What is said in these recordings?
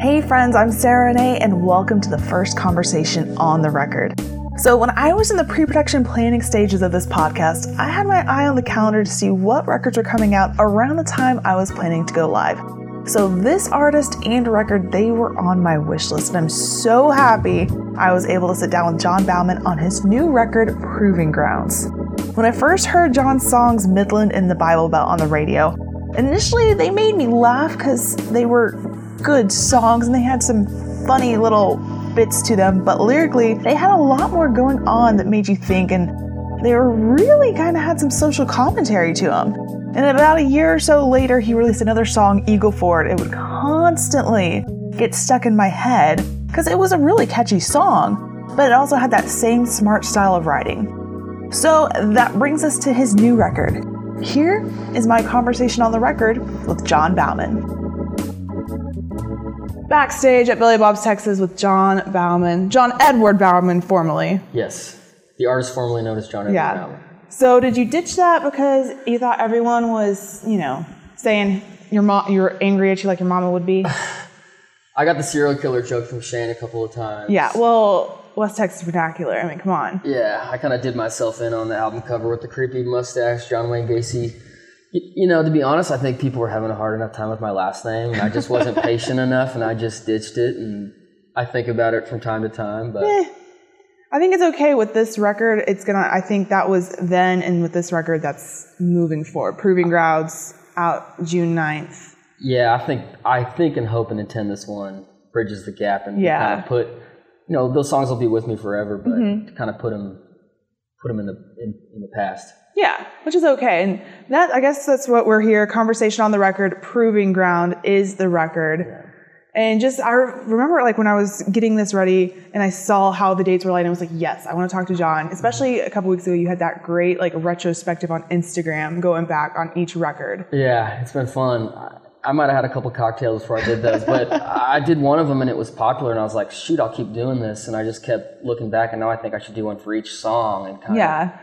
Hey friends, I'm Sarah Renee, and welcome to the first conversation on the record. So, when I was in the pre production planning stages of this podcast, I had my eye on the calendar to see what records were coming out around the time I was planning to go live. So, this artist and record, they were on my wish list, and I'm so happy I was able to sit down with John Baumann on his new record, Proving Grounds. When I first heard John's songs Midland and the Bible Belt on the radio, initially they made me laugh because they were good songs and they had some funny little bits to them, but lyrically, they had a lot more going on that made you think, and they were really kind of had some social commentary to them. And about a year or so later, he released another song, Eagle Ford. It would constantly get stuck in my head because it was a really catchy song, but it also had that same smart style of writing. So that brings us to his new record. Here is my conversation on the record with John Baumann. Backstage at Billy Bob's Texas with John Baumann, John Edward Baumann, formerly. Yes, the artist formerly known as John Edward Yeah. Baumann. So did you ditch that because you thought everyone was, you know, saying your mom, you were angry at you like your mama would be? I got the serial killer joke from Shane a couple of times. yeah. Well, West Texas vernacular. I mean, come on. Yeah, I kind of did myself in on the album cover with the creepy mustache, John Wayne Gacy. You know, to be honest, I think people were having a hard enough time with my last name, and I just wasn't patient enough, and I just ditched it. And I think about it from time to time, but Eh, I think it's okay with this record. It's gonna. I think that was then, and with this record, that's moving forward. Proving Grounds out June 9th. yeah, I think I think and hope and intend this one bridges the gap and Yeah. kind of put, you know, those songs will be with me forever, but Mm-hmm. to kind of put them put them in the in, in the past. Yeah, which is okay. And that I guess that's what we're here. Conversation on the record, proving ground is the record. And just I remember like when I was getting this ready and I saw how the dates were light, I was like, yes, I want to talk to John. Mm-hmm. Especially a couple weeks ago, you had that great like retrospective on Instagram going back on each record. Yeah, it's been fun. I, might have had a couple cocktails before I did those, but I did one of them and it was popular, and I was like, shoot, I'll keep doing this. And I just kept looking back, and now I think I should do one for each song and kind of Yeah,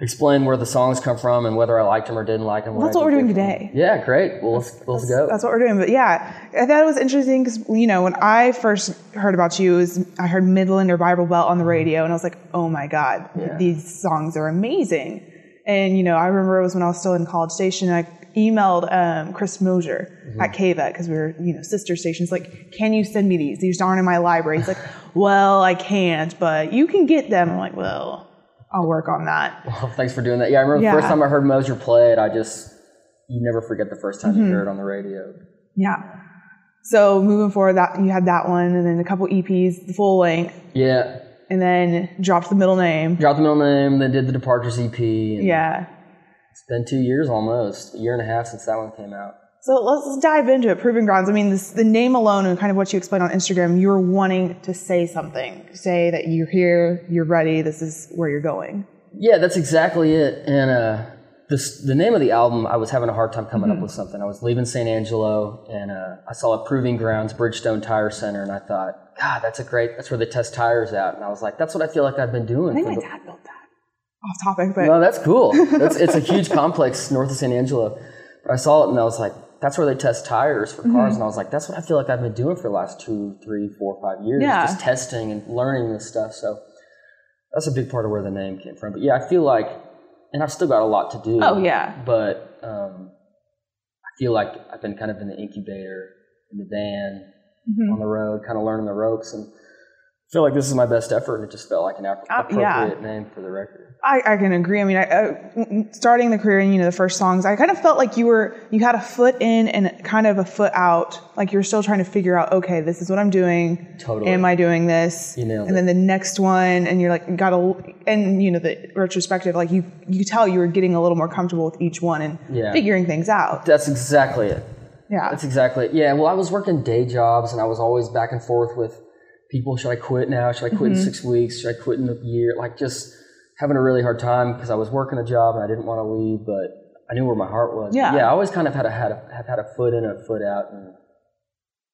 explain where the songs come from and whether I liked them or didn't like them. that's what we're doing today. Yeah, great. Well, let's, let's go. That's what we're doing. But yeah, I thought it was interesting because, you know, when I first heard about you, was, I heard Midland or Bible Belt on the radio, and I was like, oh my God, Yeah. these songs are amazing. And, you know, I remember it was when I was still in College Station, I emailed um, Chris Mosier Mm-hmm. at KVET because we were, you know, sister stations, like, can you send me these? These aren't in my library. He's like, well, I can't, but you can get them. I'm like, well, I'll work on that. Well, thanks for doing that. Yeah, I remember Yeah. the first time I heard Mosier play it, I just, you never forget the first time Mm-hmm. you hear it on the radio. Yeah. So moving forward, that you had that one, and then a couple EPs, the full length. Yeah, and then dropped the middle name. dropped the middle name, then did the Departures EP. And Yeah. It's been two years almost, a year and a half since that one came out. So let's, dive into it. Proving Grounds. I mean, this, the name alone and kind of what you explained on Instagram, you were wanting to say something, say that you're here, you're ready, this is where you're going. Yeah, that's exactly it. And uh, this, the name of the album, I was having a hard time coming Mm-hmm. up with something. I was leaving San Angelo, and uh, I saw a Proving Grounds Bridgestone Tire Center, and I thought, God, that's a great. That's where they test tires out. And I was like, that's what I feel like I've been doing. I think my the- dad built that. Off topic, but No, that's cool. That's, it's a huge complex north of San Angelo. But I saw it and I was like, that's where they test tires for Mm-hmm. cars. And I was like, that's what I feel like I've been doing for the last two, three, four, five years. Yeah. Just testing and learning this stuff. So that's a big part of where the name came from. But yeah, I feel like, and I've still got a lot to do. Oh, yeah. But um, I feel like I've been kind of in the incubator, in the van, Mm-hmm. on the road, kind of learning the ropes. And feel like this is my best effort. And it just felt like an Uh, appropriate yeah. name for the record. I, I can agree. I mean, I, uh, starting the career and you know the first songs, I kind of felt like you were you had a foot in and kind of a foot out. Like you were still trying to figure out, okay, this is what I'm doing. Totally. Am I doing this? You nailed and it. then the next one, and you're like, got a, and you know the retrospective, like you you could tell you were getting a little more comfortable with each one and Yeah. figuring things out. That's exactly it. Yeah. That's exactly it. Yeah, well, I was working day jobs and I was always back and forth with people. Should I quit now? Should I quit Mm-hmm. in six weeks? Should I quit in a year? Like just having a really hard time because I was working a job and I didn't want to leave, but I knew where my heart was. Yeah. Yeah, I always kind of had a, had a, have had a foot in, and a foot out, and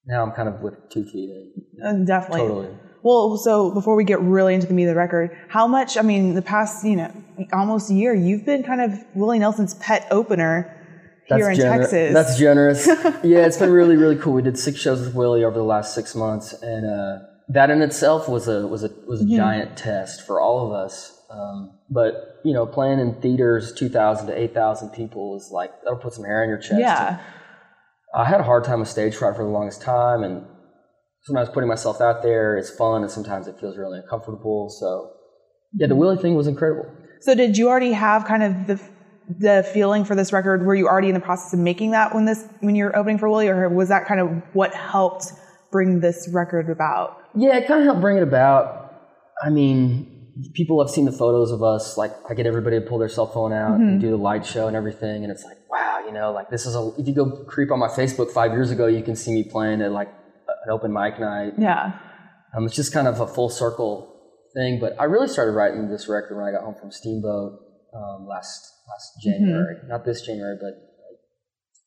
now I'm kind of with two feet in. Uh, definitely. Totally. Well, so before we get really into the meat of the record, how much, I mean, the past, you know, almost year, you've been kind of Willie Nelson's pet opener here in gener- Texas. That's generous. yeah, it's been really, really cool. We did six shows with Willie over the last six months, and uh, that in itself was a was a was a Mm-hmm. giant test for all of us. Um, but you know, playing in theaters, two thousand to eight thousand people is like that'll put some hair on your chest. yeah. I had a hard time with stage fright for the longest time, and sometimes putting myself out there is fun, and sometimes it feels really uncomfortable. So, yeah, the Willie thing was incredible. So did you already have kind of the the feeling for this record? Were you already in the process of making that when this when you were opening for Willie, or was that kind of what helped bring this record about? Yeah, it kind of helped bring it about. I mean, people have seen the photos of us. Like, I get everybody to pull their cell phone out and do the light show and everything, and it's like, wow, you know, like this is a. If you go creep on my Facebook five years ago, you can see me playing at like an open mic night. Yeah. Um, it's just kind of a full circle thing. But I really started writing this record when I got home from Steamboat um, last last January. Not this January, but like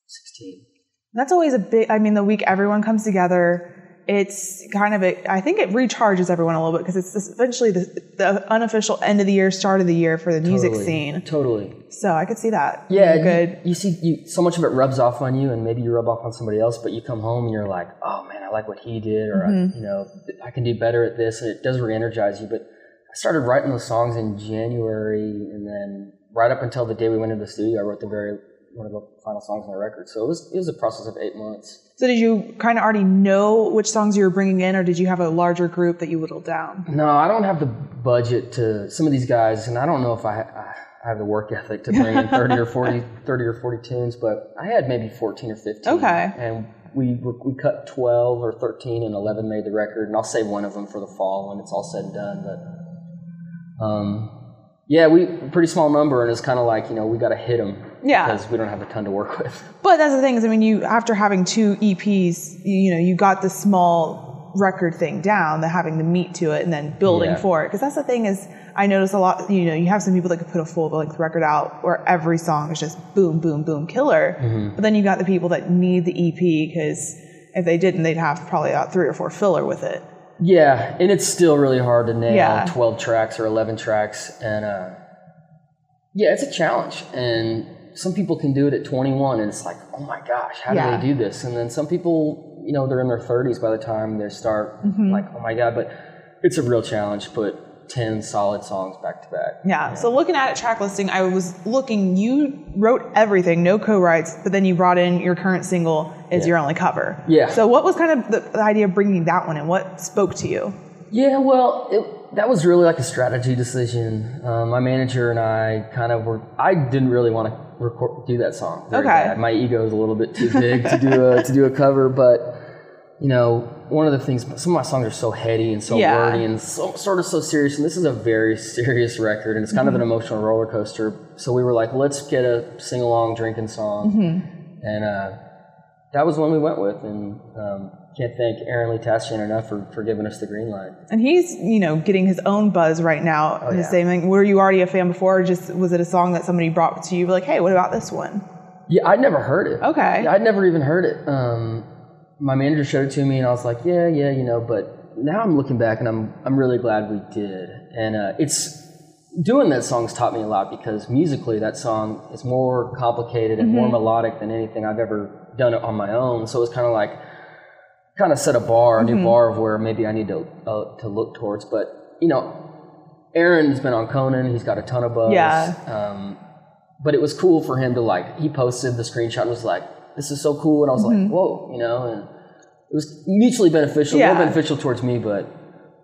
sixteen. That's always a big. I mean, the week everyone comes together, it's kind of a. I think it recharges everyone a little bit because it's this, eventually the, the unofficial end of the year, start of the year for the music Totally. scene. Totally. So I could see that. Yeah, being you- good. You, see, you, so much of it rubs off on you, and maybe you rub off on somebody else. But you come home and you're like, "Oh man, I like what he did," or Mm-hmm. I, you know, I can do better at this, and it does re-energize you. But I started writing those songs in January, and then right up until the day we went into the studio, I wrote the very one of the final songs on the record. So it was it was a process of eight months. So did you kind of already know which songs you were bringing in, or did you have a larger group that you whittled down? No, I don't have the budget to some of these guys, and I don't know if I, I have the work ethic to bring in 30 or 40, 30 or 40 tunes, but I had maybe 14 or 15. Okay. And we, we cut 12 or 13 and 11 made the record, and I'll save one of them for the fall when it's all said and done. But, um, yeah, we pretty small number, and it's kind of like, you know, we got to hit them. Yeah. Because we don't have a ton to work with. But that's the thing is, I mean, you after having two EPs, you, you know, you got the small record thing down, the having the meat to it, and then building Yeah. for it. Because that's the thing is, I notice a lot. You know, you have some people that could put a full length record out where every song is just boom, boom, boom, killer. Mm-hmm. But then you got the people that need the EP because if they didn't, they'd have probably about three or four filler with it. Yeah, and it's still really hard to nail Yeah. 12 tracks or 11 tracks. And uh, yeah, it's a challenge. And some people can do it at 21, and it's like, oh my gosh, how Yeah. do they do this? And then some people, you know, they're in their 30s by the time they start, Mm-hmm. like, oh my God. But it's a real challenge to put 10 solid songs back to back. Yeah. So looking at it, track listing, I was looking. You wrote everything, no co-writes, but then you brought in your current single as Yeah. your only cover. Yeah. So what was kind of the, the idea of bringing that one in? What spoke to you? Yeah, well, it, that was really like a strategy decision. Um, my manager and I kind of were. I didn't really want to record, do that song. very Okay. bad. My ego is a little bit too big to do a to do a cover, but you know, one of the things. Some of my songs are so heady and so Yeah. wordy and so sort of so serious. And this is a very serious record, and it's kind of an Mm-hmm. emotional roller coaster. So we were like, let's get a sing along drinking song, Mm-hmm. and uh, that was one we went with. And um, can't thank Aaron Lee Tasjan enough for, for giving us the green light. And he's, you know, getting his own buzz right now. Oh, the yeah. same thing. Were you already a fan before, or just was it a song that somebody brought to you? Like, hey, what about this one? Yeah, I'd never heard it. Okay. Yeah, I'd never even heard it. Um, my manager showed it to me, and I was like, yeah, yeah, you know. But now I'm looking back, and I'm I'm really glad we did. And uh, it's doing that song's taught me a lot because musically, that song is more complicated and more melodic than anything I've ever done it on my own. So it's kind of like kind of set a bar, a new bar of where maybe I need to uh, to look towards. But you know, Aaron's been on Conan; he's got a ton of buzz. Yeah. Um, but it was cool for him to like. He posted the screenshot and was like, "This is so cool," and I was like, "Whoa," you know. And it was mutually beneficial, Yeah. more beneficial towards me, but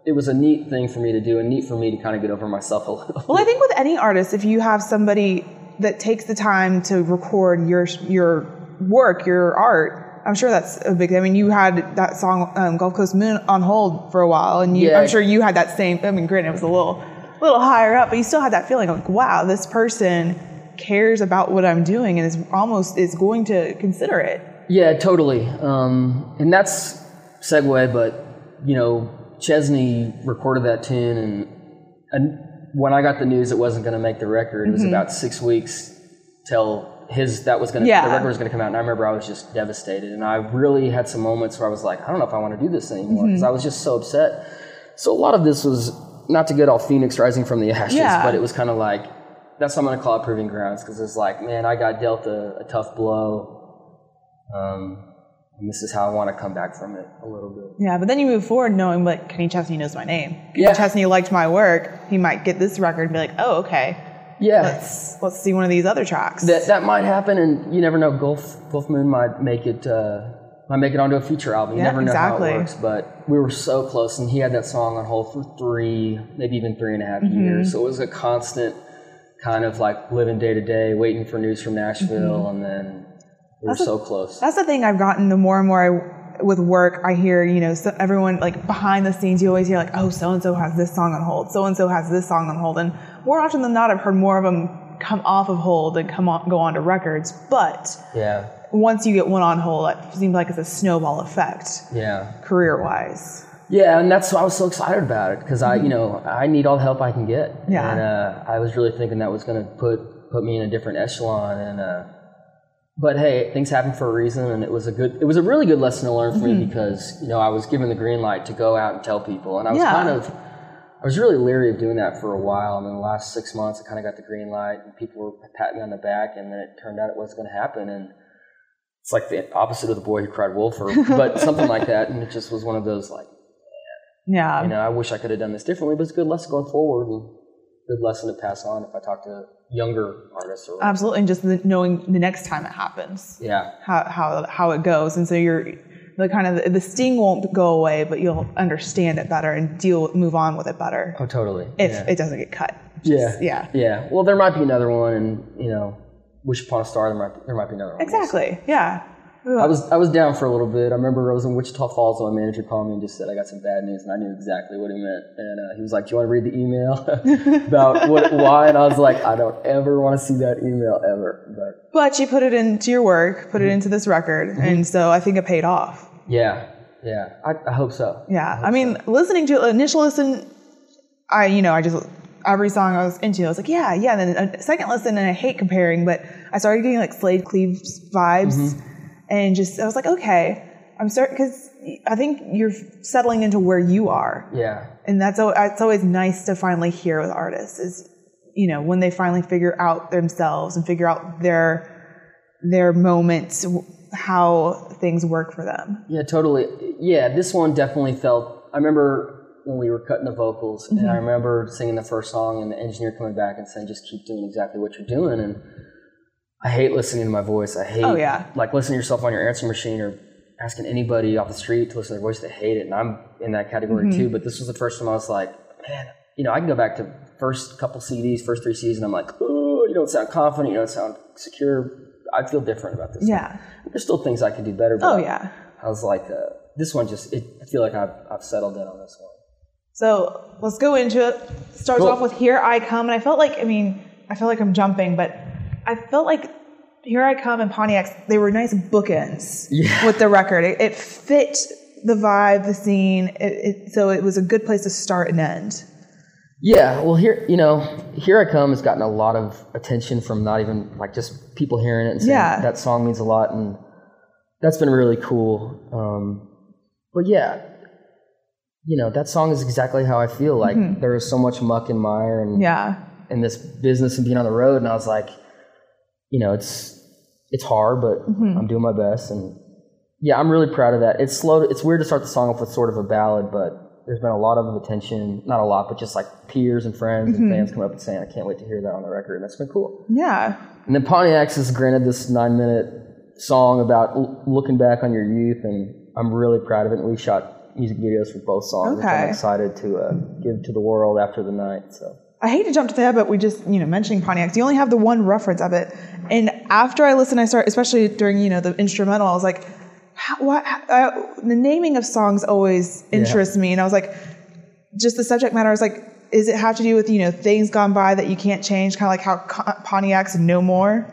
it was a neat thing for me to do, and neat for me to kind of get over myself a little. Well, I think with any artist, if you have somebody that takes the time to record your your work, your art, I'm sure that's a big. I mean, you had that song um, Gulf Coast Moon on hold for a while, and you, Yeah. I'm sure you had that same. I mean, granted, it was a little little higher up, but you still had that feeling of like, wow, this person cares about what I'm doing and is almost is going to consider it. Yeah, totally. Um, and that's segue, but you know, Chesney recorded that tune, and, and when I got the news it wasn't going to make the record, it was about six weeks till his that was going to Yeah. the record was going to come out, and I remember I was just devastated, and I really had some moments where I was like, I don't know if I want to do this anymore because I was just so upset. So a lot of this was not to get all Phoenix rising from the ashes, Yeah. but it was kind of like that's what I'm going to call it proving grounds because it's like, man, I got dealt a, a tough blow. Um, and this is how I want to come back from it a little bit. Yeah, but then you move forward knowing like Kenny Chesney knows my name. Kenny Yeah. Chesney liked my work. He might get this record and be like, oh, okay, Yeah, let's let's see one of these other tracks. that that might happen, and you never know. Gulf Gulf Moon might make it uh, might make it onto a future album. You Yeah, never know exactly. how it works. But we were so close, and he had that song on hold for three, maybe even three and a half Mm-hmm. years. So it was a constant kind of like living day to day, waiting for news from Nashville, and then we were Mm-hmm. A- so close. That's the thing I've gotten. The more and more I with work, I hear you know so everyone like behind the scenes. You always hear like, oh, so and so has this song on hold. So and so has this song on hold. And more often than not, I've heard more of them come off of hold and come on go on to records. But Yeah, once you get one on hold, it seems like it's a snowball effect yeah. career wise. Yeah, and that's why I was so excited about it because I, you know, I need all the help I can get. Mm-hmm. Yeah. And uh, I was really thinking that was going to put put me in a different echelon. And uh, but hey, things happen for a reason, and it was a good, it was a really good lesson to learn for Mm-hmm. me because you know I was given the green light to go out and tell people, and I was Yeah. kind of, I was really leery of doing that for a while. And then the last six months, I kind of got the green light, and people were patting me on the back, and then it turned out it wasn't going to happen, and. It's like the opposite of the boy who cried wolf, or, but something like that, and it just was one of those like, Yeah. you know, I wish I could have done this differently, but it's a good lesson going forward and good lesson to pass on if I talk to younger artists or Absolutely, and just the, knowing the next time it happens, yeah, how how how it goes, and so you're the kind of the sting won't go away, but you'll understand it better and deal move on with it better oh totally, if yeah. it doesn't get cut. yeah, yeah. yeah. Well, there might be another one, and you know, wish upon a star. There might there might be another one. Exactly. Yeah. I was I was down for a little bit. I remember I was in Wichita Falls, and my manager called me and just said I got some bad news, and I knew exactly what he meant. And uh, he was like, "Do you want to read the email about what why?" And I was like, "I don't ever want to see that email ever." But But you put it into your work, put it into this record, and so I think it paid off. Yeah, yeah, I, I hope so. Yeah. I mean, listening to initial listen, I you know I just every song I was into, I was like, yeah, yeah. And then a second listen, and I hate comparing, but I started getting like Slaid Cleaves vibes, mm-hmm. and just I was like, okay, I'm starting because I think you're settling into where you are, Yeah, and that's it's always nice to finally hear with artists is you know when they finally figure out themselves and figure out their their moments how things work for them Yeah, totally. Yeah, this one definitely felt. I remember when we were cutting the vocals, and Mm-hmm. I remember singing the first song, and the engineer coming back and saying, "Just keep doing exactly what you're doing." And I hate listening to my voice. I hate, Oh, yeah. like listening to yourself on your answering machine or asking anybody off the street to listen to their voice. They hate it, and I'm in that category Mm-hmm. too. But this was the first time I was like, man, you know, I can go back to first couple CDs, first three CDs, and I'm like, oh, you don't sound confident, you don't sound secure. I feel different about this. yeah There's still things I could do better. But oh yeah I was like, uh, this one just, it, I feel like I've, I've settled in on this one. So let's go into it. Starts Cool. off with "Here I Come," and I felt like, I mean, I feel like I'm jumping, but I felt like "Here I Come" and Pontiac's they were nice bookends Yeah. with the record. It, it fit the vibe, the scene, it, it, so it was a good place to start and end. Yeah, well, here, you know, Here I Come has gotten a lot of attention from not even, like, just people hearing it and saying Yeah. that song means a lot, and that's been really cool. Um, but yeah, you know, that song is exactly how I feel. Like, there is so much muck and mire and, Yeah, and this business and being on the road, and I was like, you know, it's it's hard, but I'm doing my best, and yeah, I'm really proud of that. It's slow. It's weird to start the song off with sort of a ballad, but there's been a lot of attention, not a lot, but just like peers and friends and fans coming up and saying, "I can't wait to hear that on the record," and that's been cool. yeah, And then Pontiacs is granted this nine minute song about l- looking back on your youth, and I'm really proud of it. And we shot music videos for both songs, which I'm excited to uh, give to the world after the night. So. I hate to jump to that, but we just, you know, mentioning Pontiacs, you only have the one reference of it. And after I listened, I started, especially during, you know, the instrumental, I was like, how, what, uh, the naming of songs always interests me. And I was like, just the subject matter, I was like, is it have to do with, you know, things gone by that you can't change, kind of like how Pontiacs no more?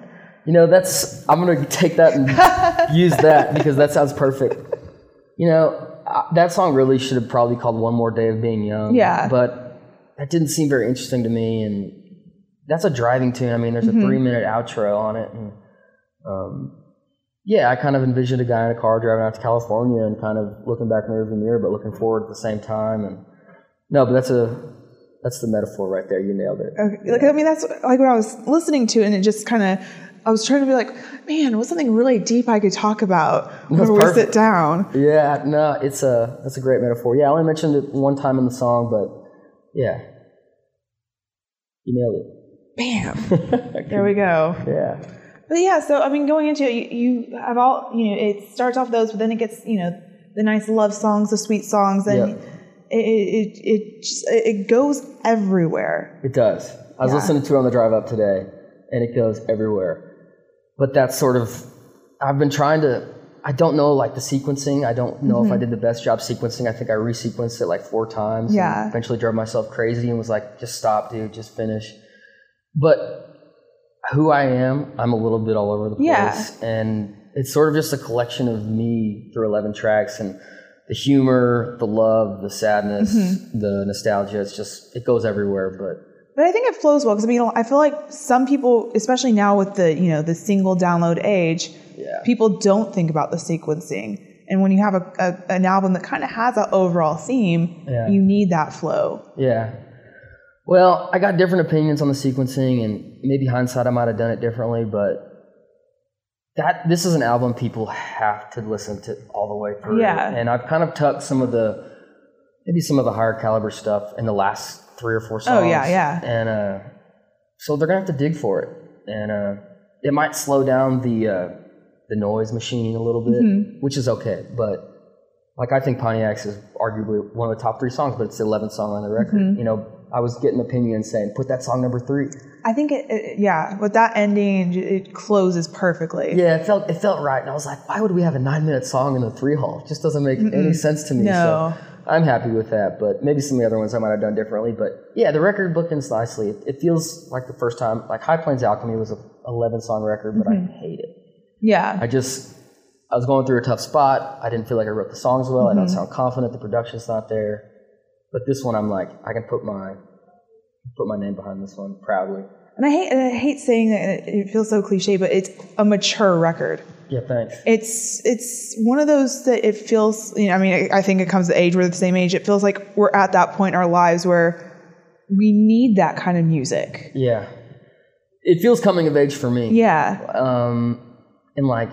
You know, that's I'm gonna take that and use that because that sounds perfect. You know, I, that song really should have probably called "One More Day of Being Young." Yeah. but that didn't seem very interesting to me, and that's a driving tune. I mean, there's Mm-hmm. a three minute outro on it, and um, yeah, I kind of envisioned a guy in a car driving out to California and kind of looking back in the rearview mirror, but looking forward at the same time. And no, but that's a that's the metaphor right there. You nailed it. Okay. Like I mean, that's like what I was listening to, and it just kind of. I was trying to be like, man, what's something really deep I could talk about when we sit down? Yeah, no, it's a that's a great metaphor. Yeah, I only mentioned it one time in the song, but yeah, you nailed it. Bam. there we go. Yeah, But yeah, so I mean, going into it, you, you have all you know. It starts off those, but then it gets you know the nice love songs, the sweet songs, and Yeah. it it it, just, it goes everywhere. it does. I was Yeah. listening to it on the drive up today, and it goes everywhere. But that's sort of I've been trying to. I don't know like the sequencing. I don't know Mm-hmm. if I did the best job sequencing. I think I resequenced it like four times. and Yeah. eventually drove myself crazy and was like, just stop, dude, just finish. But who I am, I'm a little bit all over the place. Yeah. And it's sort of just a collection of me through 11 tracks and the humor, the love, the sadness, Mm-hmm. the nostalgia. It's just, it goes everywhere. But But I think it flows well because I mean, I feel like some people, especially now with the you know the single download age, Yeah. people don't think about the sequencing. And when you have a, a an album that kind of has an overall theme, Yeah. you need that flow. yeah. Well, I got different opinions on the sequencing and maybe hindsight I might have done it differently, but that this is an album people have to listen to all the way through. Yeah. And I've kind of tucked some of the maybe some of the higher caliber stuff in the last three or four songs. Oh, yeah, yeah. And uh, so they're gonna have to dig for it, and uh, it might slow down the uh, the noise machine a little bit, Mm-hmm. which is okay. But like I think Pontiac's is arguably one of the top three songs, but it's the 11th song on the record. Mm-hmm. You know, I was getting opinions saying put that song number three. I think it, it yeah, with that ending, it closes perfectly. Yeah, it felt it felt right, and I was like, why would we have a nine minute song in a three hall? It just doesn't make any sense to me. No. So I'm happy with that, but maybe some of the other ones I might have done differently. But yeah, the record bookends nicely. It, it feels like the first time. Like High Plains Alchemy was a 11 song record, but I mm-hmm. hate it. Yeah. I just I was going through a tough spot. I didn't feel like I wrote the songs well. I don't mm-hmm. sound confident. The production's not there. But this one, I'm like, I can put my put my name behind this one proudly. And I hate and I hate saying that it, it feels so cliche, but it's a mature record. Yeah, thanks. It's it's one of those that it feels. You know, I mean, I, I think it comes to age. We're the same age. It feels like we're at that point in our lives where we need that kind of music. Yeah, it feels coming of age for me. Yeah. Um, and like,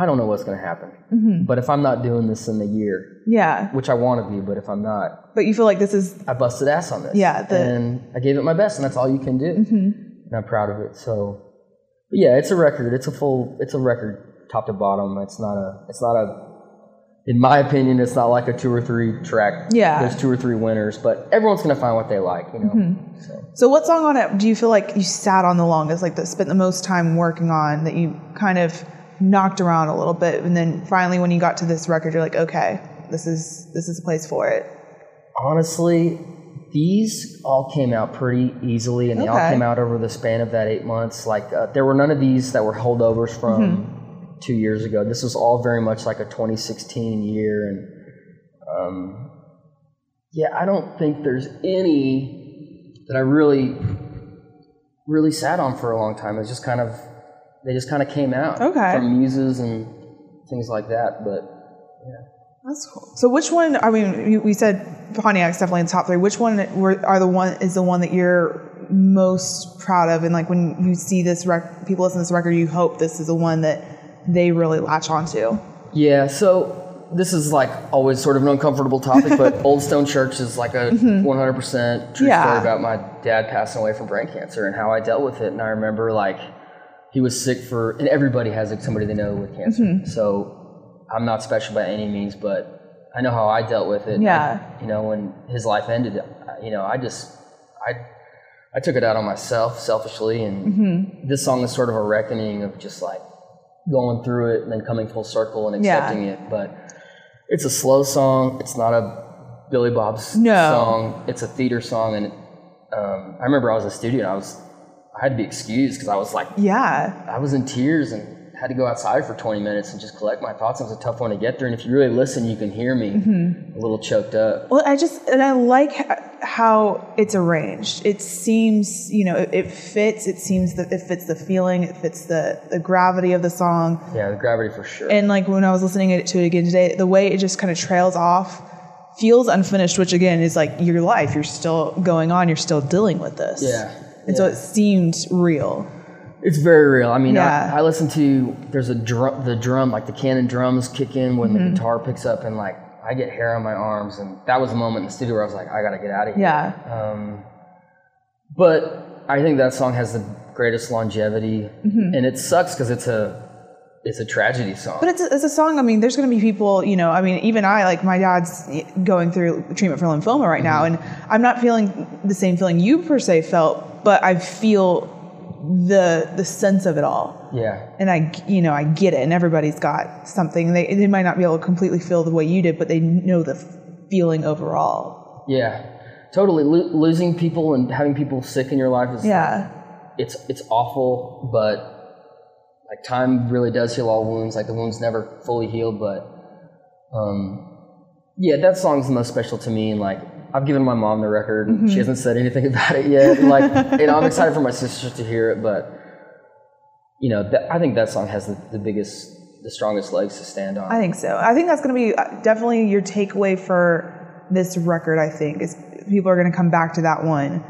I don't know what's going to happen. Mm-hmm. But if I'm not doing this in a year, Yeah. which I want to be, but if I'm not, But you feel like this is I busted ass on this. Yeah, the- and I gave it my best, and that's all you can do. Mm-hmm. And I'm proud of it. So, yeah, it's a record. It's a full. It's a record, top to bottom. It's not a. It's not a. In my opinion, it's not like a two or three track. Yeah. There's two or three winners, but everyone's gonna find what they like. You know. Mm-hmm. So. So what song on it do you feel like you sat on the longest, like that spent the most time working on, that you kind of knocked around a little bit, and then finally when you got to this record, you're like, okay, this is this is the place for it. Honestly, these all came out pretty easily, and they all came out over the span of that eight months. Like uh, there were none of these that were holdovers from Mm-hmm. two years ago. This was all very much like a 2016 year, and um, yeah, I don't think there's any that I really, really sat on for a long time. It's just kind of they just kind of came out Okay. from muses and things like that, but. yeah, That's cool. So which one? I mean, we said Pontiac's definitely in the top three. Which one were, are the one is the one that you're most proud of? And like when you see this rec- people listen to this record, you hope this is the one that they really latch onto. Yeah, so this is like always sort of an uncomfortable topic, but Old Stone Church is like a mm-hmm. 100% true Yeah. story about my dad passing away from brain cancer and how I dealt with it. And I remember like he was sick for, and everybody has like somebody they know with cancer. So I'm not special by any means, but I know how I dealt with it. Yeah. I- you know, when his life ended, I- you know, I just, I, I took it out on myself selfishly, and this song is sort of a reckoning of just like going through it and then coming full circle and Yeah. accepting it. But it's a slow song. It's not a Billy Bob's No. song. It's a theater song, and um, I remember I was in the studio and I was, I had to be excused because I was like, Yeah. I was in tears and had to go outside for 20 minutes and just collect my thoughts. It was a tough one to get through. And if you really listen, you can hear me Mm-hmm. a little choked up. Well, I just and I like how it's arranged. It seems, you know, it, it fits. It seems that it fits the feeling. It fits the the gravity of the song. Yeah, the gravity for sure. And like when I was listening to it again today, the way it just kind of trails off feels unfinished, which again is like your life. You're still going on. You're still dealing with this. Yeah, And so it seemed real. It's very real. I mean, Yeah. I, I listen to there's a drum, the drum, like the cannon drums kick in when Mm-hmm. the guitar picks up, and like I get hair on my arms, and that was a moment in the studio where I was like, I gotta get out of here. Yeah. Um, but I think that song has the greatest longevity, Mm-hmm. and it sucks because it's a it's a tragedy song. But it's a, it's a song. I mean, there's going to be people. You know, I mean, even I, like my dad's going through treatment for lymphoma right now, mm-hmm. and I'm not feeling the same feeling you per se felt, but I feel the the sense of it all. yeah, and I, you know, I get it. And everybody's got something. They they might not be able to completely feel the way you did, but they know the feeling overall. yeah, totally. Lo- losing people and having people sick in your life is Yeah, it's it's awful, but like time really does heal all wounds. Like the wounds never fully healed, but um, yeah, that song's the most special to me. And like I've given my mom the record, and she hasn't said anything about it yet. Like, you know, I'm excited for my sisters to hear it, but you know, that, I think that song has the, the biggest, the strongest legs to stand on. I think so. I think that's going to be uh, definitely your takeaway for this record. I think is people are going to come back to that one.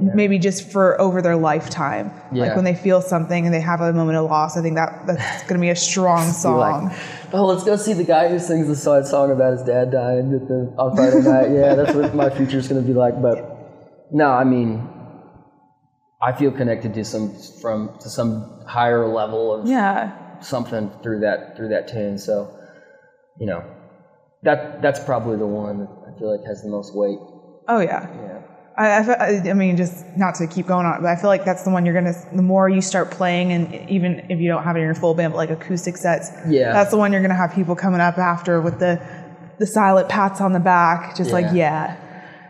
Maybe just for over their lifetime, like when they feel something and they have a moment of loss. I think that that's going to be a strong song. like, oh, let's go see the guy who sings the sad song about his dad dying the, on Friday night. Yeah, that's what my future's going to be like. But no, I mean, I feel connected to some from to some higher level of yeah, something through that through that tune. So, you know, that that's probably the one I feel like has the most weight. oh yeah. Yeah. I, I, I- mean, just not to keep going on, but I feel like that's the one you're gonna. The more you start playing, and even if you don't have it in your full band, but like acoustic sets, Yeah. that's the one you're gonna have people coming up after with the the silent pats on the back, just like yeah,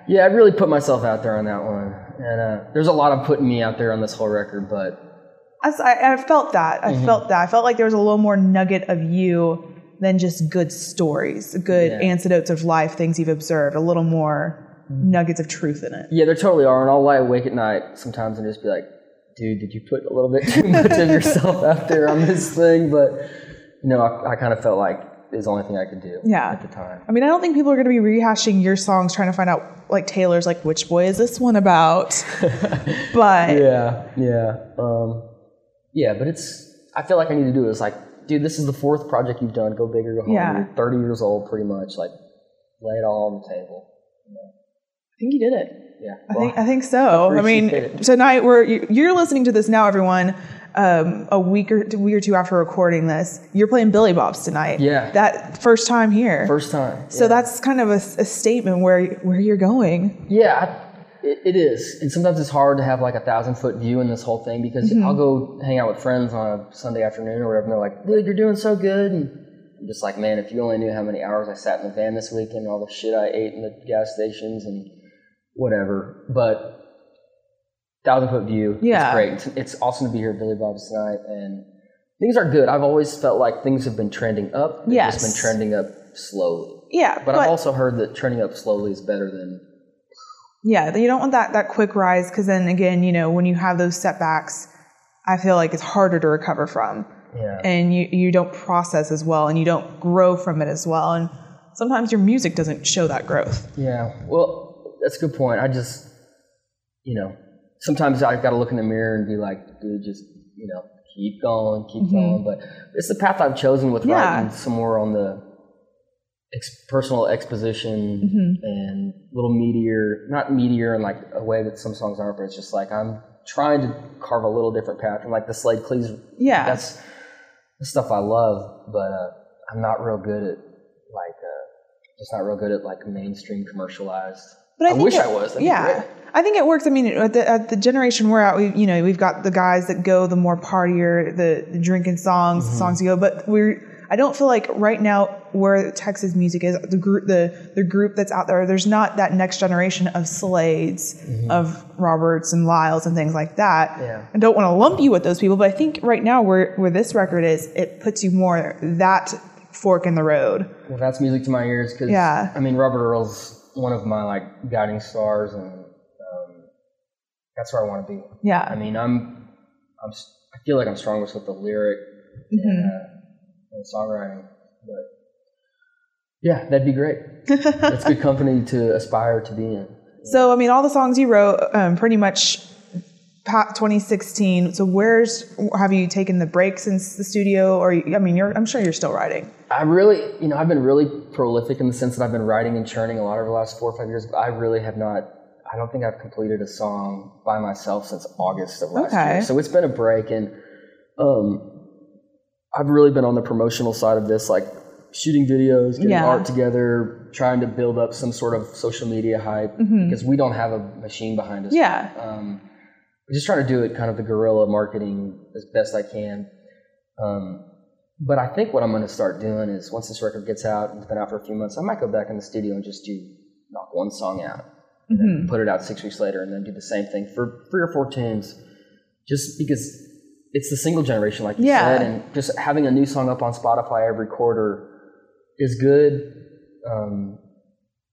Yeah, I really put myself out there on that one, and uh, there's a lot of putting me out there on this whole record, but I, I felt that. Mm-hmm. I felt that. I felt like there was a little more nugget of you than just good stories, good Yeah. anecdotes of life, things you've observed. A little more nuggets of truth in it. Yeah, there totally are, and I'll lie awake at night sometimes and just be like, "Dude, did you put a little bit too much of yourself out there on this thing?" But you know, I, I kind of felt like it was the only thing I could do Yeah. at the time. I mean, I don't think people are going to be rehashing your songs trying to find out, like Taylor's, like which boy is this one about? but Yeah, yeah, um, yeah. But it's I feel like I need to do it. It's like, dude, this is the fourth project you've done. Go bigger, go home. Yeah. You're 30 years old, pretty much. Like, lay it all on the table. I think you did it. Yeah. I think I think so. I mean, it. tonight we're you- you're listening to this now, everyone. Um, a week or a week or two after recording this, you're playing Billy Bob's tonight. Yeah. that first time here. first time. So that's kind of a, a statement where where you're going. Yeah, I, it, it is. And sometimes it's hard to have like a thousand foot view in this whole thing because Mm-hmm. I'll go hang out with friends on a Sunday afternoon or whatever, and they're like, dude, you're doing so good. And I'm just like, man, if you only knew how many hours I sat in the van this weekend, all the shit I ate in the gas stations and whatever. But thousand foot view, Yeah. it's great. It's, it's awesome to be here at Billy Bob's tonight. And things are good. I've always felt like things have been trending up. They've Yes. just been trending up slowly. Yeah, But, I've also heard that trending up slowly is better than yeah, you don't want that that quick rise because then again, you know, when you have those setbacks, I feel like it's harder to recover from, yeah. and you you don't process as well, and you don't grow from it as well, and sometimes your music doesn't show that growth. Yeah, well, that's a good point. I just, you know, sometimes I've got to look in the mirror and be like, dude, just, you know, keep going, keep going. But it's the path I've chosen with Mm-hmm. Yeah. writing some more on the ex- personal exposition Mm-hmm. and little meteor, not meteor in like a way that some songs aren't, but it's just like I'm trying to carve a little different path. And like the Slaid Cleaves, Yeah. that's the stuff I love, but uh, I'm not real good at like, uh, just not real good at like mainstream commercialized. But I, I wish it- I was. That'd yeah. I think it works. I mean, at the, at the generation we're at, we you know we've got the guys that go the more partier, the, the drinking songs, Mm-hmm. the songs you go. But we're I don't feel like right now where Texas music is, the group, the the group that's out there, there's not that next generation of Slaids, of Roberts and Lyles and things like that. Mm-hmm. Yeah. I don't want to lump you with those people, but I think right now where where this record is, it puts you more that fork in the road. Well, that's music to my ears because Yeah. I mean Robert Earl's one of my like guiding stars, and um, that's where I want to be. Yeah. I mean, I'm, I'm, I feel like I'm strongest with the lyric and, uh, and songwriting, but yeah, that'd be great. That's good company to aspire to be in. So, I mean, all the songs you wrote, um, pretty much 2016. So, where's have you taken the break since the studio, or I mean, you're I'm sure you're still writing. I really, you know, I've been really prolific in the sense that I've been writing and churning a lot over the last four or five years, but I really have not. I don't think I've completed a song by myself since August of last Okay. year. So it's been a break, and um, I've really been on the promotional side of this, like shooting videos, getting Yeah. art together, trying to build up some sort of social media hype because we don't have a machine behind us. Mm-hmm. Yeah. Um, just trying to do it kind of the guerrilla marketing as best I can. Um, but I think what I'm going to start doing is once this record gets out and it's been out for a few months, I might go back in the studio and just do knock one song out, and then put it out six weeks later, and then do the same thing for three or four tunes, just because it's the single generation, like you Yeah. said, and just having a new song up on Spotify every quarter is good. Um,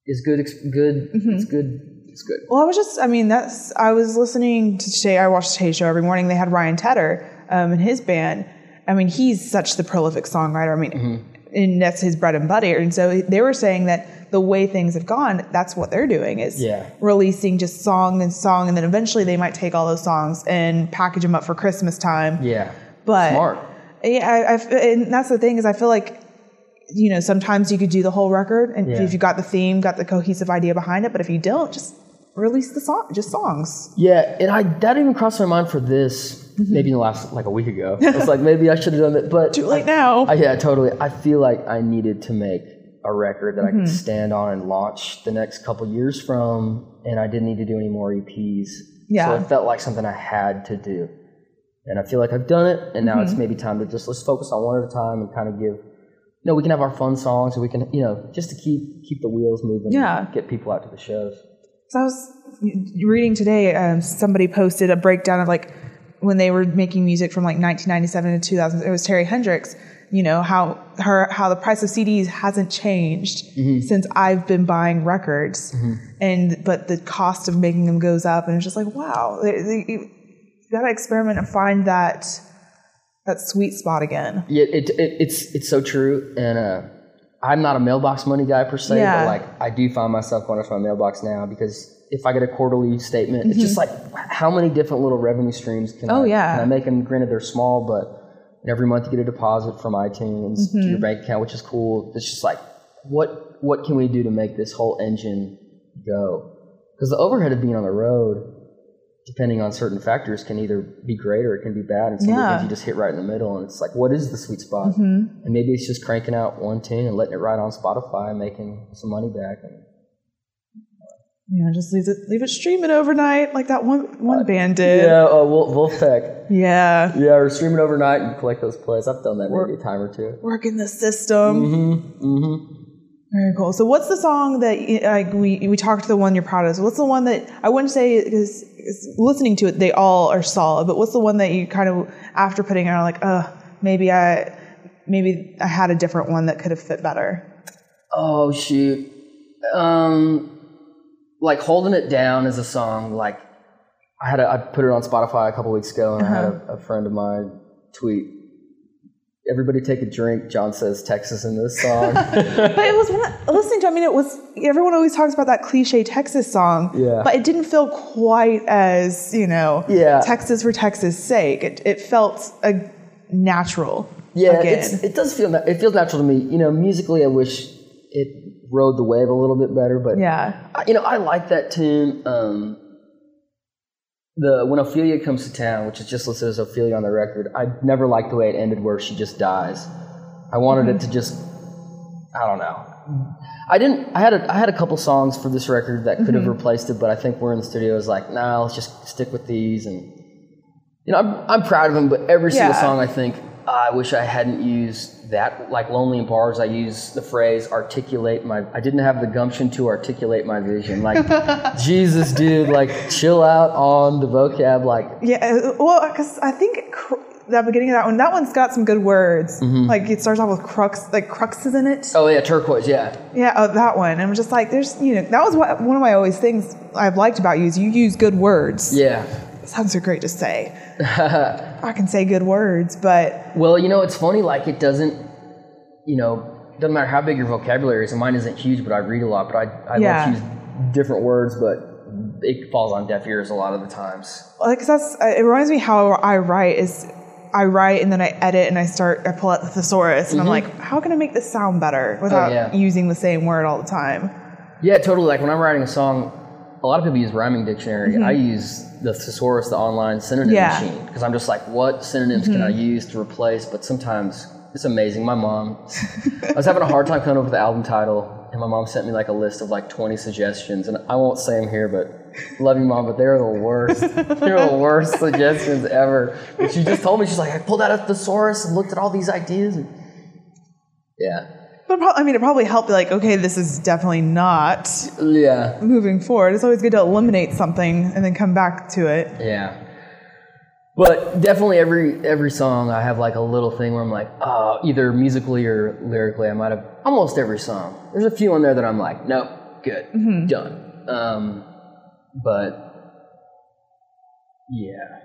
is good. It's good. It's good. It's good. Well, I was just, I mean, that's, I was listening to Today, I watched the Today's show every morning. They had Ryan Tedder um, and his band. I mean, he's such the prolific songwriter. I mean, Mm-hmm. and that's his bread and butter. And so they were saying that the way things have gone, that's what they're doing is Yeah. releasing just song and song. And then eventually they might take all those songs and package them up for Christmas time. Yeah. But Smart. Yeah, I, I, and that's the thing is I feel like, you know, sometimes you could do the whole record and Yeah. if you got the theme, got the cohesive idea behind it. But if you don't, just release the song, just songs. Yeah, and I that even crossed my mind for this maybe in the last like a week ago. I was like, maybe I should have done it, but Too late now. I, yeah, totally. I feel like I needed to make a record that I could stand on and launch the next couple years from, and I didn't need to do any more EPs. Yeah. So it felt like something I had to do, and I feel like I've done it, and now it's maybe time to just let's focus on one at a time and kind of give. You know, we can have our fun songs, and we can, you know, just to keep keep the wheels moving. Yeah. and get people out to the shows. So I was reading today, um, somebody posted a breakdown of like when they were making music from like 1997 to 2000. It was Terri Hendrix. You know how her how the price of CDs hasn't changed since I've been buying records, and but the cost of making them goes up, and it's just like wow, they, they, you got to experiment and find that that sweet spot again. Yeah, it, it, it's it's so true, and uh, I'm not a mailbox money guy per se, Yeah. but like I do find myself going to my mailbox now because if I get a quarterly statement, it's just like how many different little revenue streams can Mm-hmm. Oh, I, yeah. can I make? And granted, they're small, but every month you get a deposit from iTunes to Mm-hmm. your bank account, which is cool. It's just like what what can we do to make this whole engine go? Because the overhead of being on the road depending on certain factors, can either be great or it can be bad. And some Yeah. you just hit right in the middle, and it's like, what is the sweet spot? Mm-hmm. And maybe it's just cranking out one tune and letting it ride on Spotify and making some money back. And You know, just leave it leave it streaming overnight like that one one band did. yeah, oh, Wolf, Vulfpeck. Yeah. Yeah, or stream it overnight and collect those plays. I've done that maybe a time or two. Working the system. Mm-hmm. Mm-hmm. Very cool. So, what's the song that like we we talked to the one you're proud of? So what's the one that I wouldn't say because listening to it, they all are solid. But what's the one that you kind of after putting it on, like, uh, maybe I maybe I had a different one that could have fit better. Oh shoot. Um like holding it down is a song like I had a, I put it on Spotify a couple weeks ago and I had uh-huh. a, a friend of mine tweet Everybody take a drink. John says Texas in this song. But it was one listening to. I mean, it was everyone always talks about that cliche Texas song. Yeah. But it didn't feel quite as you know. Yeah. Texas for Texas' sake. It it felt a natural. yeah, it does feel it feels natural to me. You know, musically, I wish it rode the wave a little bit better, but yeah. I- you know, I like that tune. Um, the when Ophelia comes to town, which is just listed as Ophelia on the record, I never liked the way it ended, where she just dies. I wanted it to just, I don't know. I didn't. I had a, I had a couple songs for this record that could Mm-hmm. have replaced it, but I think we're in the studio. I was like, nah, let's just stick with these. And you know, I'm I'm proud of them, but every single Yeah. song I think, I wish I hadn't used that. Like Lonely in Bars, I use the phrase articulate my. I didn't have the gumption to articulate my vision. Like, Jesus, dude, like chill out on the vocab. Like, Yeah, uh, well, because I think cr- the beginning of that one, that one's got some good words. Like it starts off with crux, like cruxes in it. Mm-hmm. oh yeah, turquoise, yeah. Yeah, oh, that one. I'm just like, there's, you know, that was what, one of my always things I've liked about you is you use good words. Yeah. Sounds so great to say. I can say good words, but Well, you know, it's funny. Like, it doesn't, you know, doesn't matter how big your vocabulary is. And mine isn't huge, but I read a lot. But I, I Yeah. love to use different words, but it falls on deaf ears a lot of the times. like 'cause that's uh, it reminds me how I write is I write and then I edit and I start I pull out the thesaurus and I'm like, how can I make this sound better without Mm-hmm. Oh, yeah. using the same word all the time? Yeah, totally. Like when I'm writing a song, a lot of people use rhyming dictionary. I use the thesaurus, the online synonym Mm-hmm. Yeah. Mm-hmm. machine, because I'm just like, what synonyms can I use to replace? But sometimes it's amazing. My mom, I was having a hard time coming up with the album title, and my mom sent me like a list of like 20 suggestions, and I won't say them here, but love you, mom, but they're the worst. they're the worst suggestions ever. But she just told me, she's like, I pulled out a thesaurus and looked at all these ideas. And yeah, But prob- I mean, it probably helped. Like, okay, this is definitely not yeah. moving forward. It's always good to eliminate something and then come back to it. Yeah. But definitely every every song I have like a little thing where I'm like, oh, either musically or lyrically, I might have almost every song. There's a few on there that I'm like, nope, good, done. Um, but yeah,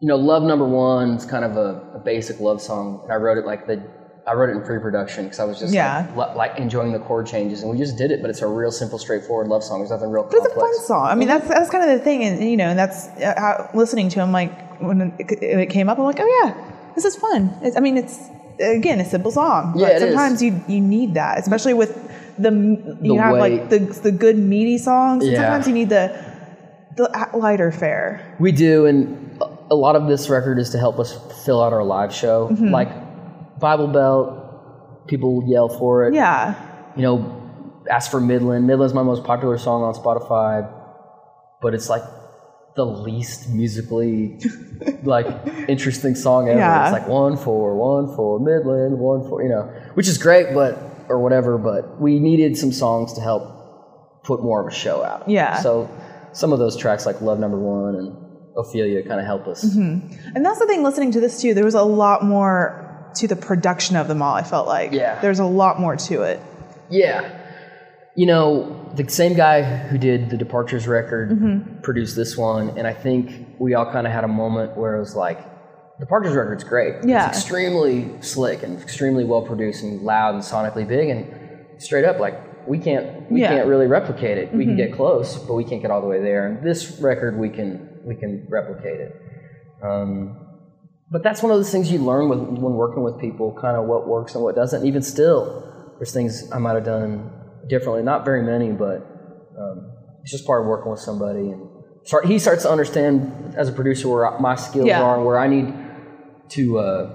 you know, Love Number One is kind of a, a basic love song, and I wrote it like the I wrote it in pre-production because I was just Yeah. like, li- like enjoying the chord changes, and we just did it. But it's a real simple, straightforward love song. There's nothing real But it's a fun song. I mean, that's that's kind of the thing, and you know, and that's uh, how, listening to him. Like when it, it came up, I'm like, oh yeah, this is fun. It's, I mean, it's again a simple song, Yeah, but it is. sometimes you you need that, especially with the you The have weight. like the the good meaty songs. Yeah. Sometimes you need the the lighter fare. We do, and a- a lot of this record is to help us fill out our live show. Mm-hmm. Like Bible Belt, people yell for it. Yeah, You know, ask for Midland. Midland's my most popular song on Spotify, but it's like the least musically like interesting song ever. Yeah. It's like one for one for Midland, one for you know, which is great, but or whatever. But we needed some songs to help put more of a show out. Yeah. So some of those tracks like Love Number One and Ophelia kind of help us. Mm-hmm. and that's the thing. Listening to this too, there was a lot more to the production of them all. I felt like Yeah. there's a lot more to it. Yeah. You know, the same guy who did the Departures record Mm-hmm. produced this one, and I think we all kind of had a moment where it was like, Departures record's great. Yeah. It's extremely slick and extremely well produced and loud and sonically big, and straight up, like, we can't we Yeah. Mm-hmm. can't really replicate it. We can get close, but we can't get all the way there. And this record, we can we can replicate it. Um, but that's one of those things you learn with, when working with people, kind of what works and what doesn't. Even still, there's things I might have done differently. Not very many, but um, it's just part of working with somebody. And start, he starts to understand as a producer where my skills Yeah. are, where I need to, uh,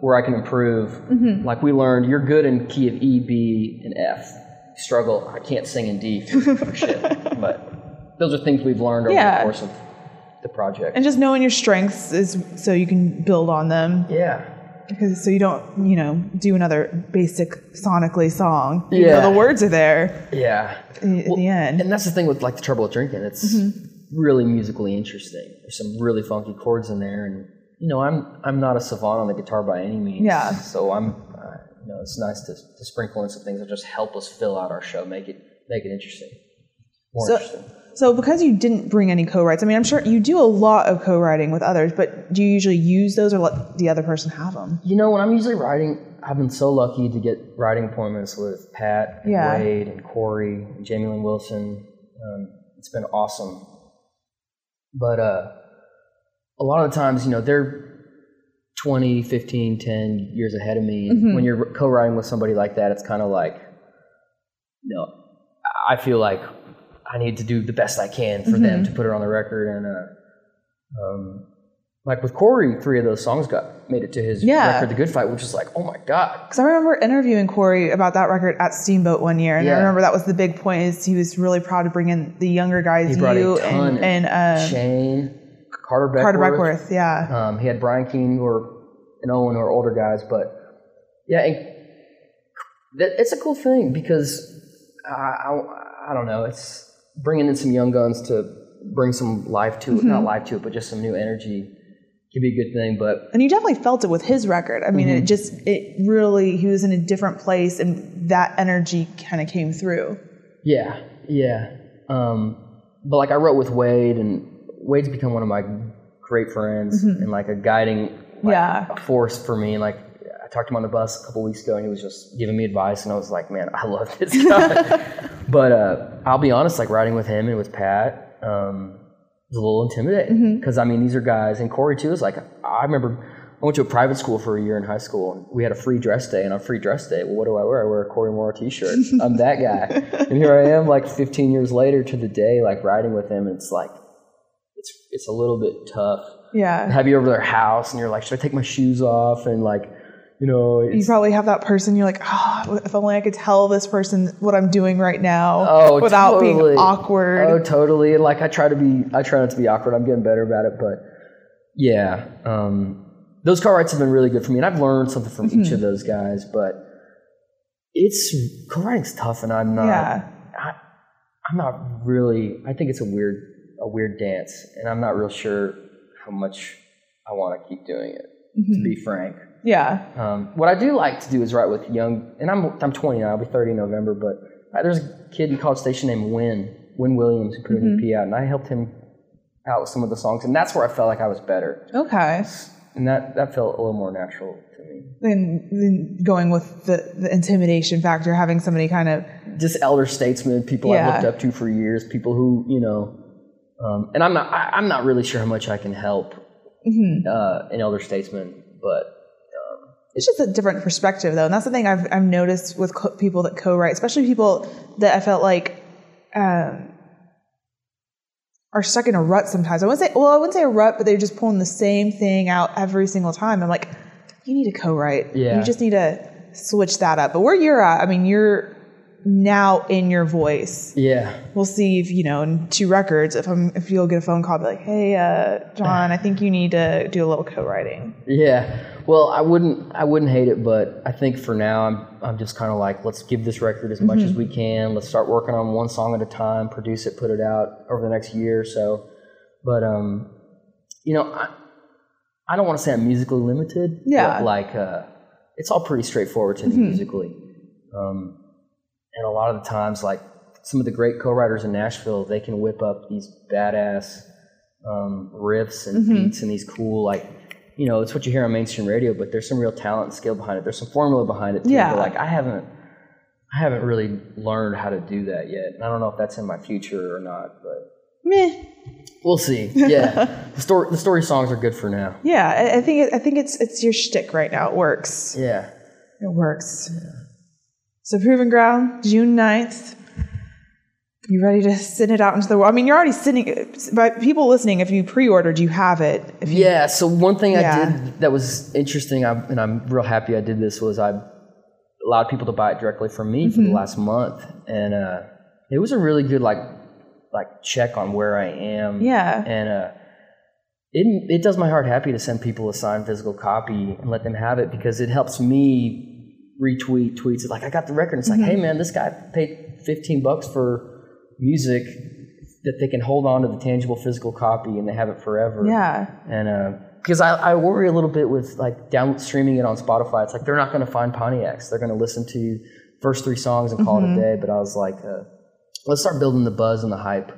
where I can improve. Like we learned, you're good in key of E, B, and F. Struggle, I can't sing in D for, for shit. But those are things we've learned over Yeah. the course of the project. And just knowing your strengths is so you can build on them. yeah. Because so you don't, you know, do another basic sonically song. even Yeah. though the words are there Yeah. at the end. And that's the thing with like the trouble with drinking. It's really musically interesting. There's some really funky chords in there, and you know, I'm I'm not a savant on the guitar by any means. Yeah. So I'm, uh, you know, it's nice to, to sprinkle in some things that just help us fill out our show, make it make it interesting, more So- interesting. So because you didn't bring any co-writes, I mean, I'm sure you do a lot of co-writing with others, but do you usually use those or let the other person have them? You know, when I'm usually writing, I've been so lucky to get writing appointments with Pat, and Yeah. Wade, and Corey, and Jamie Lin Wilson. Um, it's been awesome. But uh, a lot of the times, you know, they're 20, 15, 10 years ahead of me. And When you're co writing with somebody like that, it's kind of like, you know, I feel like I need to do the best I can for them to put it on the record. And, uh, um, like with Corey, three of those songs got made it to his Yeah. record, The Good Fight, which is like, oh my god, Because I remember interviewing Corey about that record at Steamboat one year, and I remember that was the big point is he was really proud to bring in the younger guys, he brought you a ton. and, and uh, Shane, Carter Beckworth. Carter Beckworth, yeah. Um, he had Brian Keane or and Owen who are older guys, but yeah, and that, it's a cool thing because I, I, I don't know, it's bringing in some young guns to bring some life to it, not life to it, but just some new energy could be a good thing. But And you definitely felt it with his record. I mean, Mm-hmm. it just, it really, he was in a different place and that energy kind of came through. Yeah, yeah. Um, but like I wrote with Wade, and Wade's become one of my great friends and like a guiding like, Mm-hmm. Yeah. force for me. Like talked to him on the bus a couple weeks ago, and he was just giving me advice, and I was like, man, I love this guy. but uh, I'll be honest, like riding with him and with Pat. Um, was a little intimidating Mm-hmm. because I mean these are guys, and Corey too. Is like I remember I went to a private school for a year in high school, and we had a free dress day. And on free dress day, well, what do I wear? I wear a Cory Morrow T-shirt. I'm that guy, and here I am, like 15 years later to the day, like riding with him. And it's like it's it's a little bit tough. Yeah. Have you over their house, and you're like, should I take my shoes off? And like, you know, You probably have that person, you're like, oh, if only I could tell this person what I'm doing right now Oh, without totally. being awkward. Oh, totally. And like I try to be, I try not to be awkward. I'm getting better about it, but yeah, um, those car rides have been really good for me, and I've learned something from Mm-hmm. each of those guys. But it's car riding's tough, and I'm not. Yeah. I, I'm not really. I think it's a weird, a weird dance, and I'm not real sure how much I want to keep doing it. To be frank. Yeah. Um, what I do like to do is write with young, and I'm I'm 20 now. I'll be 30 in November. But uh, there's a kid in College Station named Win Win Williams who put an EP out, and I helped him out with some of the songs, and that's where I felt like I was better, Okay. and that that felt a little more natural to me. Then, then going with the, the intimidation factor, having somebody kind of, Just elder statesmen, people Yeah. I've looked up to for years, people who you know, um, and I'm not I, I'm not really sure how much I can help uh, an elder statesman, but it's just a different perspective though. And that's the thing I've, I've noticed with co- people that co-write, especially people that I felt like, um, are stuck in a rut sometimes. I wouldn't say, well, I wouldn't say a rut, but they're just pulling the same thing out every single time. I'm like, you need to co-write. Yeah. You just need to switch that up. But where you're at, I mean, you're now in your voice. yeah, We'll see if, you know, in two records, if I'm, if you'll get a phone call, be like, hey, uh, John, I think you need to do a little co-writing. Yeah. Well, I wouldn't I wouldn't hate it, but I think for now I'm I'm just kind of like let's give this record as much as we can. Let's start working on one song at a time, produce it, put it out over the next year or so. But um you know, I I don't want to say I'm musically limited. Yeah. But like uh it's all pretty straightforward to me musically. Um and a lot of the times like some of the great co-writers in Nashville, they can whip up these badass um, riffs and beats and these cool like you know it's what you hear on mainstream radio but there's some real talent and skill behind it there's some formula behind it too Yeah. like i haven't i haven't really learned how to do that yet and i don't know if that's in my future or not but Meh. we'll see yeah the story the story songs are good for now Yeah, I, I think it, I think it's it's your shtick right now. It works. yeah It works. So Proving Ground, June 9th. You ready to send it out into the world? I mean, you're already sending. It. But people listening, if you pre-ordered, you have it. If you, Yeah. So one thing I did that was interesting, I, and I'm real happy I did this, was I allowed people to buy it directly from me for Mm-hmm. the last month, and uh, it was a really good like like check on where I am. Yeah. And uh, it it does my heart happy to send people a signed physical copy and let them have it because it helps me retweet tweets. It's like I got the record. It's like, Mm-hmm. hey man, this guy paid 15 bucks for music that they can hold on to the tangible physical copy and they have it forever yeah, and because I, I worry a little bit with like down streaming it on Spotify, it's like they're not going to find Pontiacs. They're going to listen to first three songs and call Mm-hmm. it a day. But I was like, uh, let's start building the buzz and the hype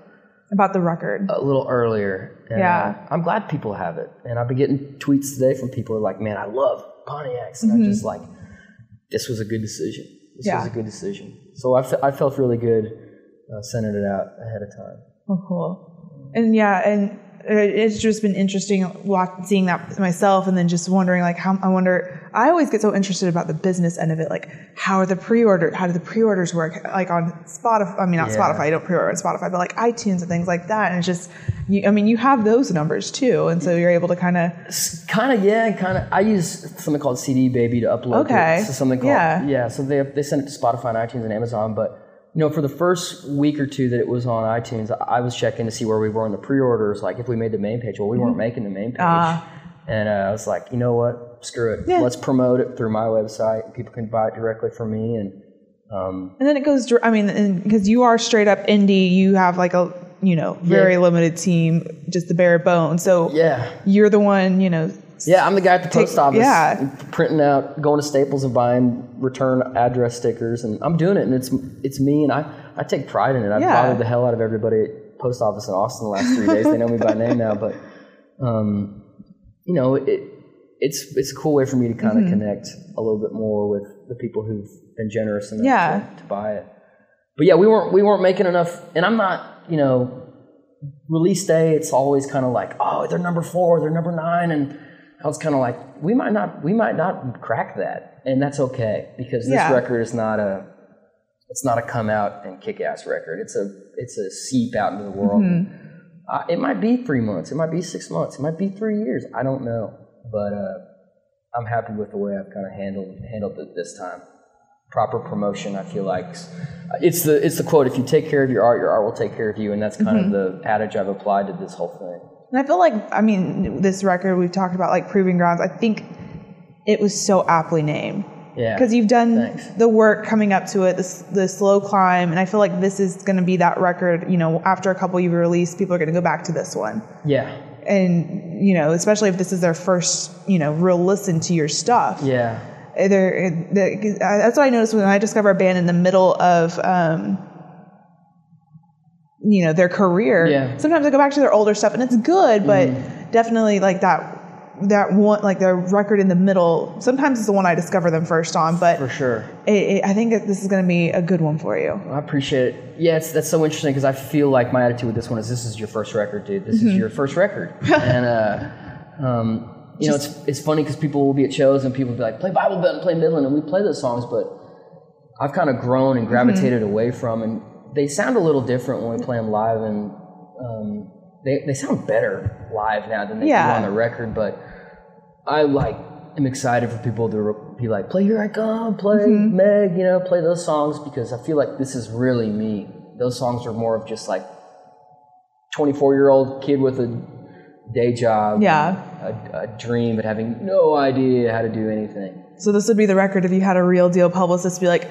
about the record. a little earlier. And, Yeah. uh, I'm glad people have it, and I've been getting tweets today from people who are like, "Man, I love Pontiacs," and I'm just like, "This was a good decision. This Mm-hmm. Yeah. was a good decision." So I, fe- I felt really good uh, sending it out ahead of time. Oh, cool. And yeah, and it's just been interesting watch, seeing that myself, and then just wondering like how I wonder. I always get so interested about the business end of it, like how are the pre-order, how do the pre-orders work, like on Spotify. I mean, not Yeah. Spotify, you don't pre-order on Spotify, but like iTunes and things like that. And it's just, you, I mean, you have those numbers too, and so you're able to kind of Kind of, yeah, kind of. I use something called CD Baby to upload. Okay. To, to something called Yeah. yeah. So they they send it to Spotify and iTunes and Amazon, but you know, for the first week or two that it was on iTunes, I was checking to see where we were in the pre-orders. Like if we made the main page, well, we weren't making the main page. Mm-hmm. Ah. And uh, I was like, you know what? Screw it. Yeah. Let's promote it through my website. People can buy it directly from me. And um, And then it goes. I mean, because you are straight up indie, you have like a you know very Yeah. limited team, just the bare bones. So yeah, you're the one, you know. Yeah, I'm the guy at the Take- post office, yeah. printing out, going to Staples and buying return address stickers, and I'm doing it, and it's it's me, and I I take pride in it. I've Yeah. bothered the hell out of everybody at post office in Austin the last three days. They know me by name now, but um, you know, it it's it's a cool way for me to Mm-hmm. kind of connect a little bit more with the people who've been generous enough Yeah. to, to buy it. But yeah, we weren't we weren't making enough, and I'm not, you know, release day. It's always kind of like, oh, they're number four, they're number nine, and I was kind of like, we might not we might not crack that, and that's okay because this Yeah. record is not a it's not a come out and kick ass record. It's a it's a seep out into the world. Mm-hmm. Uh, it might be three months, it might be six months, it might be three years. I don't know, but uh, I'm happy with the way I've kind of handled handled it this time. Proper promotion, I feel like it's the it's the quote: "If you take care of your art, your art will take care of you," and that's kind Mm-hmm. of the adage I've applied to this whole thing. And I feel like, I mean, this record we've talked about, like Proving Grounds. I think it was so aptly named Yeah, because you've done Thanks. the work coming up to it, the, the slow climb, and I feel like this is going to be that record. You know, after a couple you've released, people are going to go back to this one, yeah, and you know, especially if this is their first, you know, real listen to your stuff. yeah, They're, they that's what I noticed when I discover a band in the middle of, um, you know, their career. Yeah. Mm-hmm. Sometimes I go back to their older stuff and it's good, but definitely like that, that one, like their record in the middle. Sometimes it's the one I discover them first on, but for sure. it, it, I think this is going to be a good one for you. I appreciate it. Yeah, that's so interesting because I feel like my attitude with this one is this is your first record, dude. This is your first record, and uh, um, you know it's it's funny because people will be at shows and people will be like, play Bible Belt and play Midland, and we play those songs, but I've kind of grown and gravitated away from, and they sound a little different when we play them live, and um, they they sound better live now than they Yeah. do on the record, but I like am excited for people to be like, play Here I Come, play Meg, you know, play those songs because I feel like this is really me. Those songs are more of just like 24 year old kid with a day job, Yeah. a, a dream, but having no idea how to do anything. So this would be the record if you had a real deal publicist be like,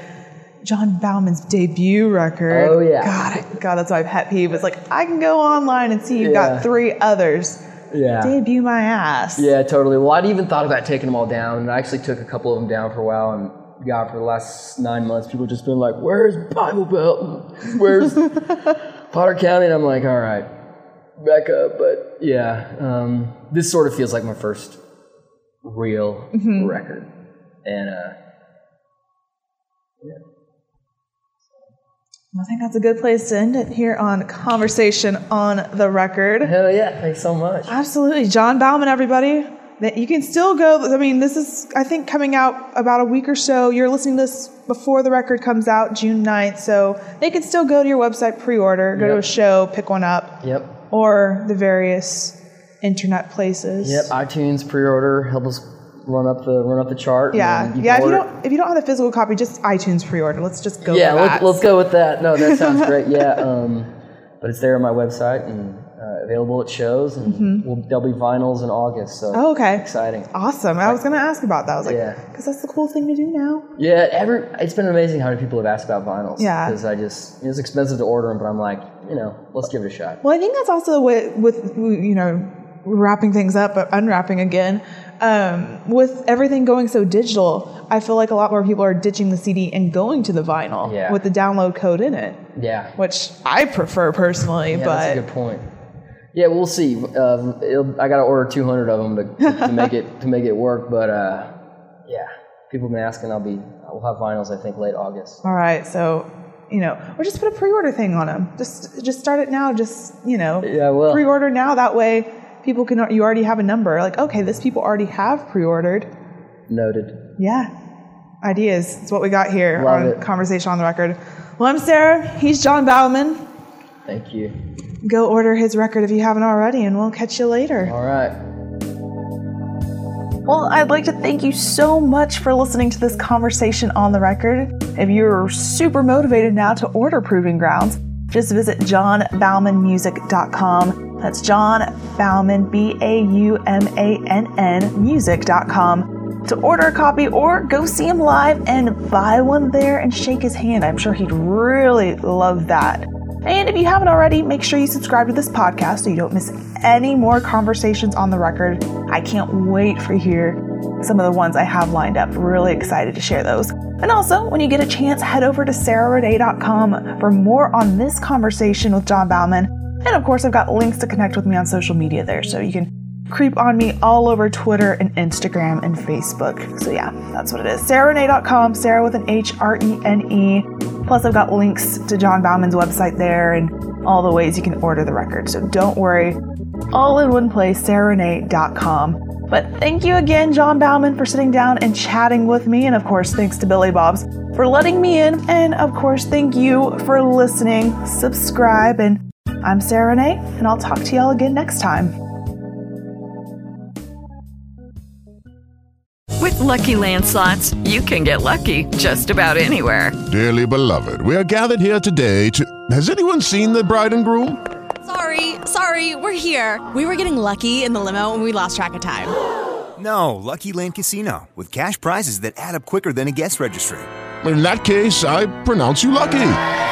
John Baumann's debut record. Oh, yeah. God, God, that's my pet peeve. It's like I can go online and see you've Yeah. got three others. Yeah. Debut my ass. Yeah, totally. Well, I'd even thought about taking them all down, and I actually took a couple of them down for a while. And God, for the last nine months, people just been like, "Where's Bible Belt? Where's Potter County?" And I'm like, "All right, back up." But yeah, um, this sort of feels like my first real record, and uh, I think that's a good place to end it here on Conversation on the Record. hell yeah, thanks so much. Absolutely. John Baumann, everybody. You can still go. I mean, this is, I think, coming out about a week or so. You're listening to this before the record comes out, June 9th. So they can still go to your website, pre order, go to a show, pick one up, Yep, or the various internet places. yep. iTunes pre-order help us run up the run up the chart. Yeah, yeah. If you don't, if you don't have the physical copy, just iTunes pre-order. Let's just go. yeah, with let's, let's go with that. No, that sounds great. Yeah, um, but it's there on my website and uh, available at shows, and we'll, there'll be vinyls in August. So Mm-hmm. Oh, okay. exciting. Awesome. I was going to ask about that. I was like, Yeah. because that's the cool thing to do now. Yeah, every it's been amazing how many people have asked about vinyls. Yeah. because I just it's expensive to order them, but I'm like, you know, let's give it a shot. Well, I think that's also with, with you know, wrapping things up, but unwrapping again. Um, with everything going so digital, I feel like a lot more people are ditching the CD and going to the vinyl Yeah. with the download code in it, Yeah, which I prefer personally. yeah, but that's a good point. Yeah, we'll see. Um, it'll, I got to order 200 of them to, to make it to make it work, but uh, yeah, people have been asking. I'll be I'll have vinyls. I think late August. all right, so you know, or just put a pre-order thing on them. Just just start it now. Just you know, Yeah, I will. pre-order now. That way, people can. You already have a number. Like, okay, this people already have pre-ordered. Noted. Yeah. Ideas. It's what we got here Love on it. Conversation on the Record. Well, I'm Sarah. He's John Baumann. Thank you. Go order his record if you haven't already, and we'll catch you later. All right. Well, I'd like to thank you so much for listening to this conversation on the record. If you're super motivated now to order Proving Grounds, just visit johnbaumannmusic.com. That's John Baumann, B A U M A N N, music.com to order a copy or go see him live and buy one there and shake his hand. I'm sure he'd really love that. And if you haven't already, make sure you subscribe to this podcast so you don't miss any more conversations on the record. I can't wait for hear some of the ones I have lined up. Really excited to share those. And also, when you get a chance, head over to sarahrenee.com for more on this conversation with John Baumann. And of course, I've got links to connect with me on social media there, so you can creep on me all over Twitter and Instagram and Facebook. So yeah, that's what it is. sarahrenee.com, Sarah with an H R E N E. Plus, I've got links to John Baumann's website there and all the ways you can order the record. So don't worry, all in one place, sarahrenee.com. But thank you again, John Baumann, for sitting down and chatting with me. And of course, thanks to Billy Bob's for letting me in. And of course, thank you for listening. Subscribe. And I'm Sarah Renee, and I'll talk to y'all again next time. With Lucky Land slots, you can get lucky just about anywhere. Dearly beloved, we are gathered here today to. Has anyone seen the bride and groom? Sorry, sorry, we're here. We were getting lucky in the limo and we lost track of time. No, Lucky Land Casino, with cash prizes that add up quicker than a guest registry. In that case, I pronounce you lucky.